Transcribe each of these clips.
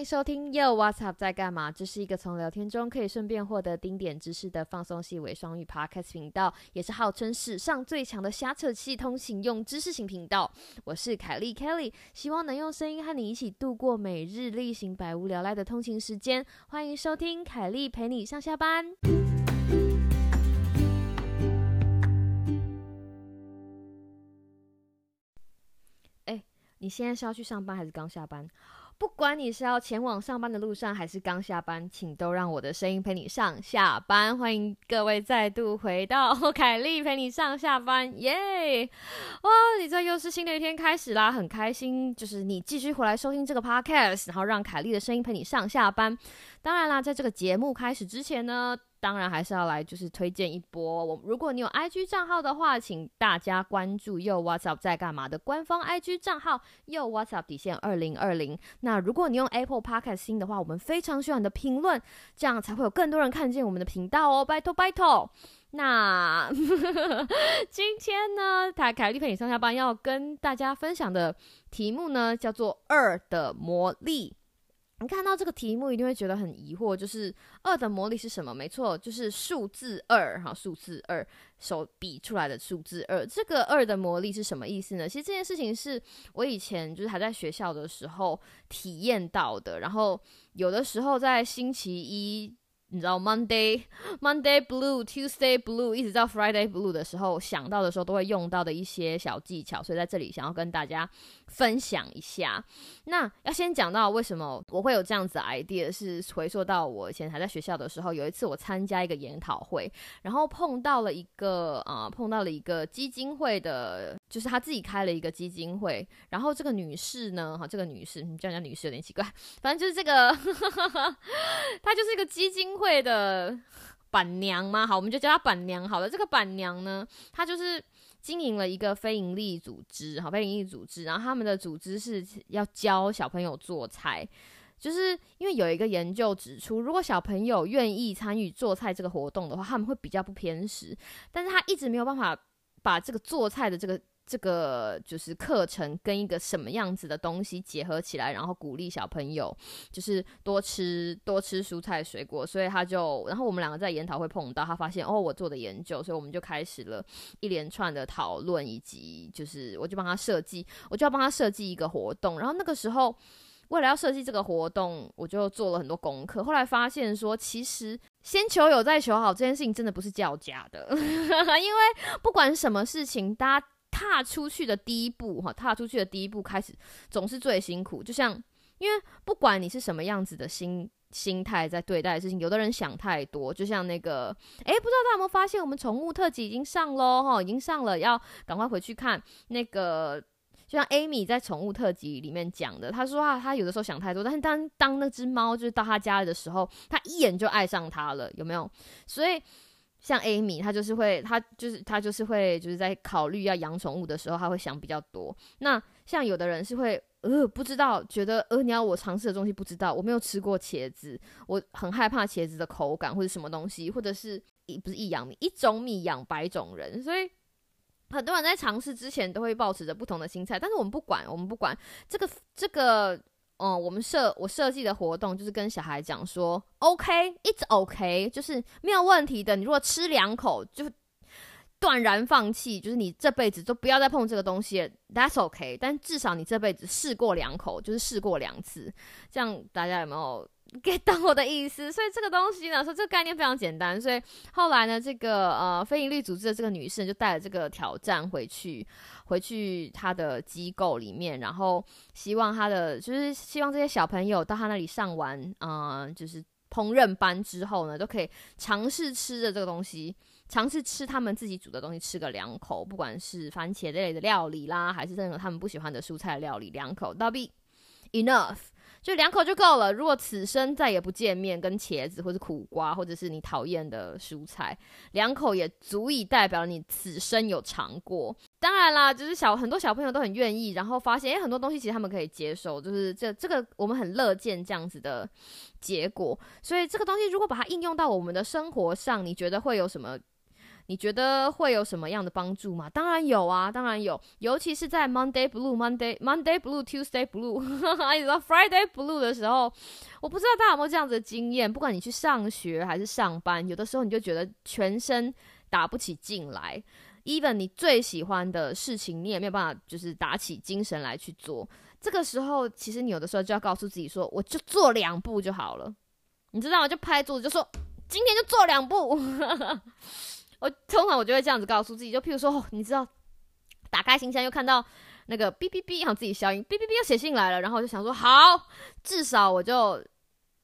迎收听 Yo What's Up 在干嘛？这是一个从聊天中可以顺便获得丁点知识的放松系伪双语 Podcast 频道，也是号称史上最强的瞎扯气通行用知识型频道。我是凯莉 Kelly，希望能用声音和你一起度过每日例行百无聊赖的通勤时间。欢迎收听凯莉陪你上下班。哎，你现在是要去上班还是刚下班？不管你是要前往上班的路上，还是刚下班，请都让我的声音陪你上下班。欢迎各位再度回到 凯莉陪你上下班，耶！哇，你这又是新的一天开始啦，很开心，就是你继续回来收听这个 podcast，然后让凯莉的声音陪你上下班。当然啦，在这个节目开始之前呢。当然还是要来，就是推荐一波。我如果你有 IG 账号的话，请大家关注又 What's Up 在干嘛的官方 IG 账号又 What's Up 底线二零二零。那如果你用 Apple Podcast 新的话，我们非常需要你的评论，这样才会有更多人看见我们的频道哦，拜托拜托。那 今天呢，台凯丽陪你上下班要跟大家分享的题目呢，叫做二的魔力。你看到这个题目一定会觉得很疑惑，就是二的魔力是什么？没错，就是数字二哈，数字二手比出来的数字二。这个二的魔力是什么意思呢？其实这件事情是我以前就是还在学校的时候体验到的，然后有的时候在星期一。你知道 Monday Monday Blue Tuesday Blue 一直到 Friday Blue 的时候，想到的时候都会用到的一些小技巧，所以在这里想要跟大家分享一下。那要先讲到为什么我会有这样子 idea，是回溯到我以前还在学校的时候，有一次我参加一个研讨会，然后碰到了一个啊，碰到了一个基金会的，就是他自己开了一个基金会，然后这个女士呢，哈，这个女士，你叫人家女士有点奇怪，反正就是这个，她就是一个基金。会的板娘嘛？好，我们就叫她板娘好了。这个板娘呢，她就是经营了一个非营利组织，哈，非营利组织。然后他们的组织是要教小朋友做菜，就是因为有一个研究指出，如果小朋友愿意参与做菜这个活动的话，他们会比较不偏食。但是他一直没有办法把这个做菜的这个。这个就是课程跟一个什么样子的东西结合起来，然后鼓励小朋友就是多吃多吃蔬菜水果，所以他就，然后我们两个在研讨会碰到，他发现哦我做的研究，所以我们就开始了一连串的讨论，以及就是我就帮他设计，我就要帮他设计一个活动，然后那个时候为了要设计这个活动，我就做了很多功课，后来发现说其实先求有再求好这件事情真的不是叫假的，因为不管什么事情，大家。踏出去的第一步，哈，踏出去的第一步开始总是最辛苦。就像，因为不管你是什么样子的心心态在对待事情，有的人想太多。就像那个，诶，不知道大家有没有发现，我们宠物特辑已经上喽，哈，已经上了，要赶快回去看。那个，就像 Amy 在宠物特辑里面讲的，他说啊，他有的时候想太多，但是当当那只猫就是到他家里的时候，他一眼就爱上它了，有没有？所以。像 Amy，她就是会，她就是她就是会，就是在考虑要养宠物的时候，她会想比较多。那像有的人是会，呃，不知道，觉得呃，你要我尝试的东西不知道，我没有吃过茄子，我很害怕茄子的口感或者什么东西，或者是一不是一养米，一种米养百种人，所以很多人在尝试之前都会保持着不同的心态。但是我们不管，我们不管这个这个。嗯，我们设我设计的活动就是跟小孩讲说，OK，it's OK，就是没有问题的。你如果吃两口就断然放弃，就是你这辈子都不要再碰这个东西，That's OK。但至少你这辈子试过两口，就是试过两次，这样大家有没有？get 到我的意思，所以这个东西呢，说这个概念非常简单，所以后来呢，这个呃非营利组织的这个女士就带了这个挑战回去，回去她的机构里面，然后希望她的就是希望这些小朋友到她那里上完嗯就是烹饪班之后呢，都可以尝试吃的这个东西，尝试吃他们自己煮的东西，吃个两口，不管是番茄类的料理啦，还是任何他们不喜欢的蔬菜料理，两口，that'll be enough。就两口就够了。如果此生再也不见面，跟茄子或者苦瓜，或者是你讨厌的蔬菜，两口也足以代表你此生有尝过。当然啦，就是小很多小朋友都很愿意，然后发现诶，很多东西其实他们可以接受，就是这这个我们很乐见这样子的结果。所以这个东西如果把它应用到我们的生活上，你觉得会有什么？你觉得会有什么样的帮助吗？当然有啊，当然有，尤其是在 Monday Blue、Monday Monday Blue、Tuesday Blue，一直到 Friday Blue 的时候，我不知道大家有没有这样子的经验。不管你去上学还是上班，有的时候你就觉得全身打不起劲来，even 你最喜欢的事情，你也没有办法就是打起精神来去做。这个时候，其实你有的时候就要告诉自己说，我就做两步就好了，你知道吗？就拍桌子就说，今天就做两步。我通常我就会这样子告诉自己，就譬如说，你知道，打开信箱又看到那个哔哔哔，然后自己消音，哔哔哔又写信来了，然后我就想说，好，至少我就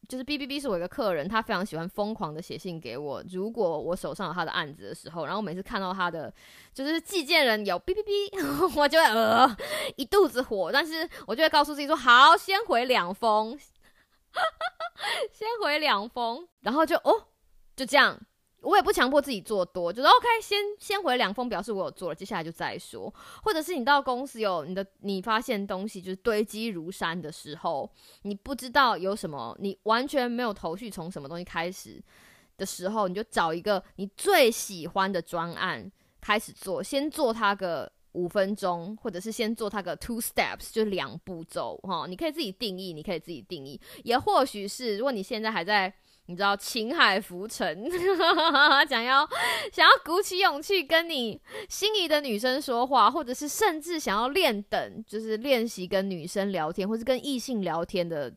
就是哔哔哔是我一个客人，他非常喜欢疯狂的写信给我。如果我手上有他的案子的时候，然后每次看到他的就是寄件人有哔哔哔，我就会呃一肚子火，但是我就会告诉自己说，好，先回两封，先回两封，然后就哦，就这样。我也不强迫自己做多，就是 OK，先先回两封表示我有做了，接下来就再说。或者是你到公司有你的，你发现东西就是堆积如山的时候，你不知道有什么，你完全没有头绪从什么东西开始的时候，你就找一个你最喜欢的专案开始做，先做它个五分钟，或者是先做它个 two steps，就两步骤哈。你可以自己定义，你可以自己定义，也或许是如果你现在还在。你知道情海浮沉，想要想要鼓起勇气跟你心仪的女生说话，或者是甚至想要练等，就是练习跟女生聊天，或是跟异性聊天的，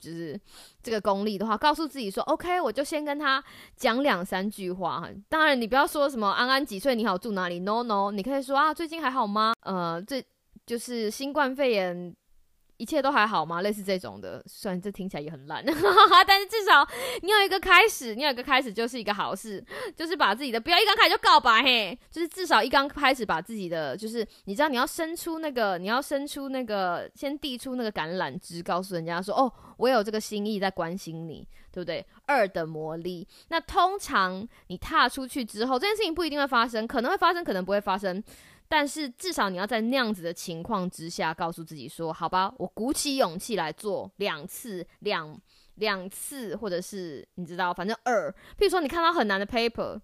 就是这个功力的话，告诉自己说，OK，我就先跟他讲两三句话。当然，你不要说什么安安几岁，你好住哪里，No No，你可以说啊，最近还好吗？呃，这就是新冠肺炎。一切都还好吗？类似这种的，虽然这听起来也很烂，但是至少你有一个开始，你有一个开始就是一个好事，就是把自己的不要一刚开始就告白，嘿，就是至少一刚开始把自己的，就是你知道你要伸出那个，你要伸出那个，先递出那个橄榄枝，告诉人家说，哦，我有这个心意在关心你，对不对？二的魔力，那通常你踏出去之后，这件事情不一定会发生，可能会发生，可能不会发生。但是至少你要在那样子的情况之下，告诉自己说：“好吧，我鼓起勇气来做两次，两两次，或者是你知道，反正二。譬如说，你看到很难的 paper。”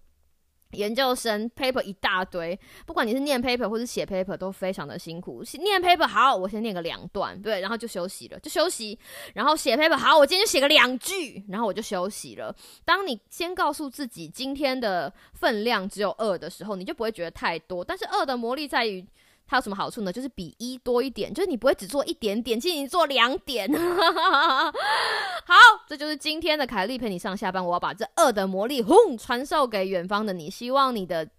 研究生 paper 一大堆，不管你是念 paper 或是写 paper，都非常的辛苦。念 paper 好，我先念个两段，对，然后就休息了，就休息。然后写 paper 好，我今天就写个两句，然后我就休息了。当你先告诉自己今天的分量只有二的时候，你就不会觉得太多。但是二的魔力在于。它有什么好处呢？就是比一多一点，就是你不会只做一点点，其实你做两点。好，这就是今天的凯莉陪你上下班。我要把这二的魔力轰传授给远方的你，希望你的，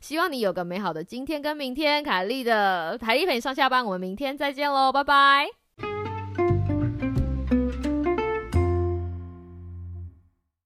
希望你有个美好的今天跟明天。凯莉的凯丽陪你上下班，我们明天再见喽，拜拜。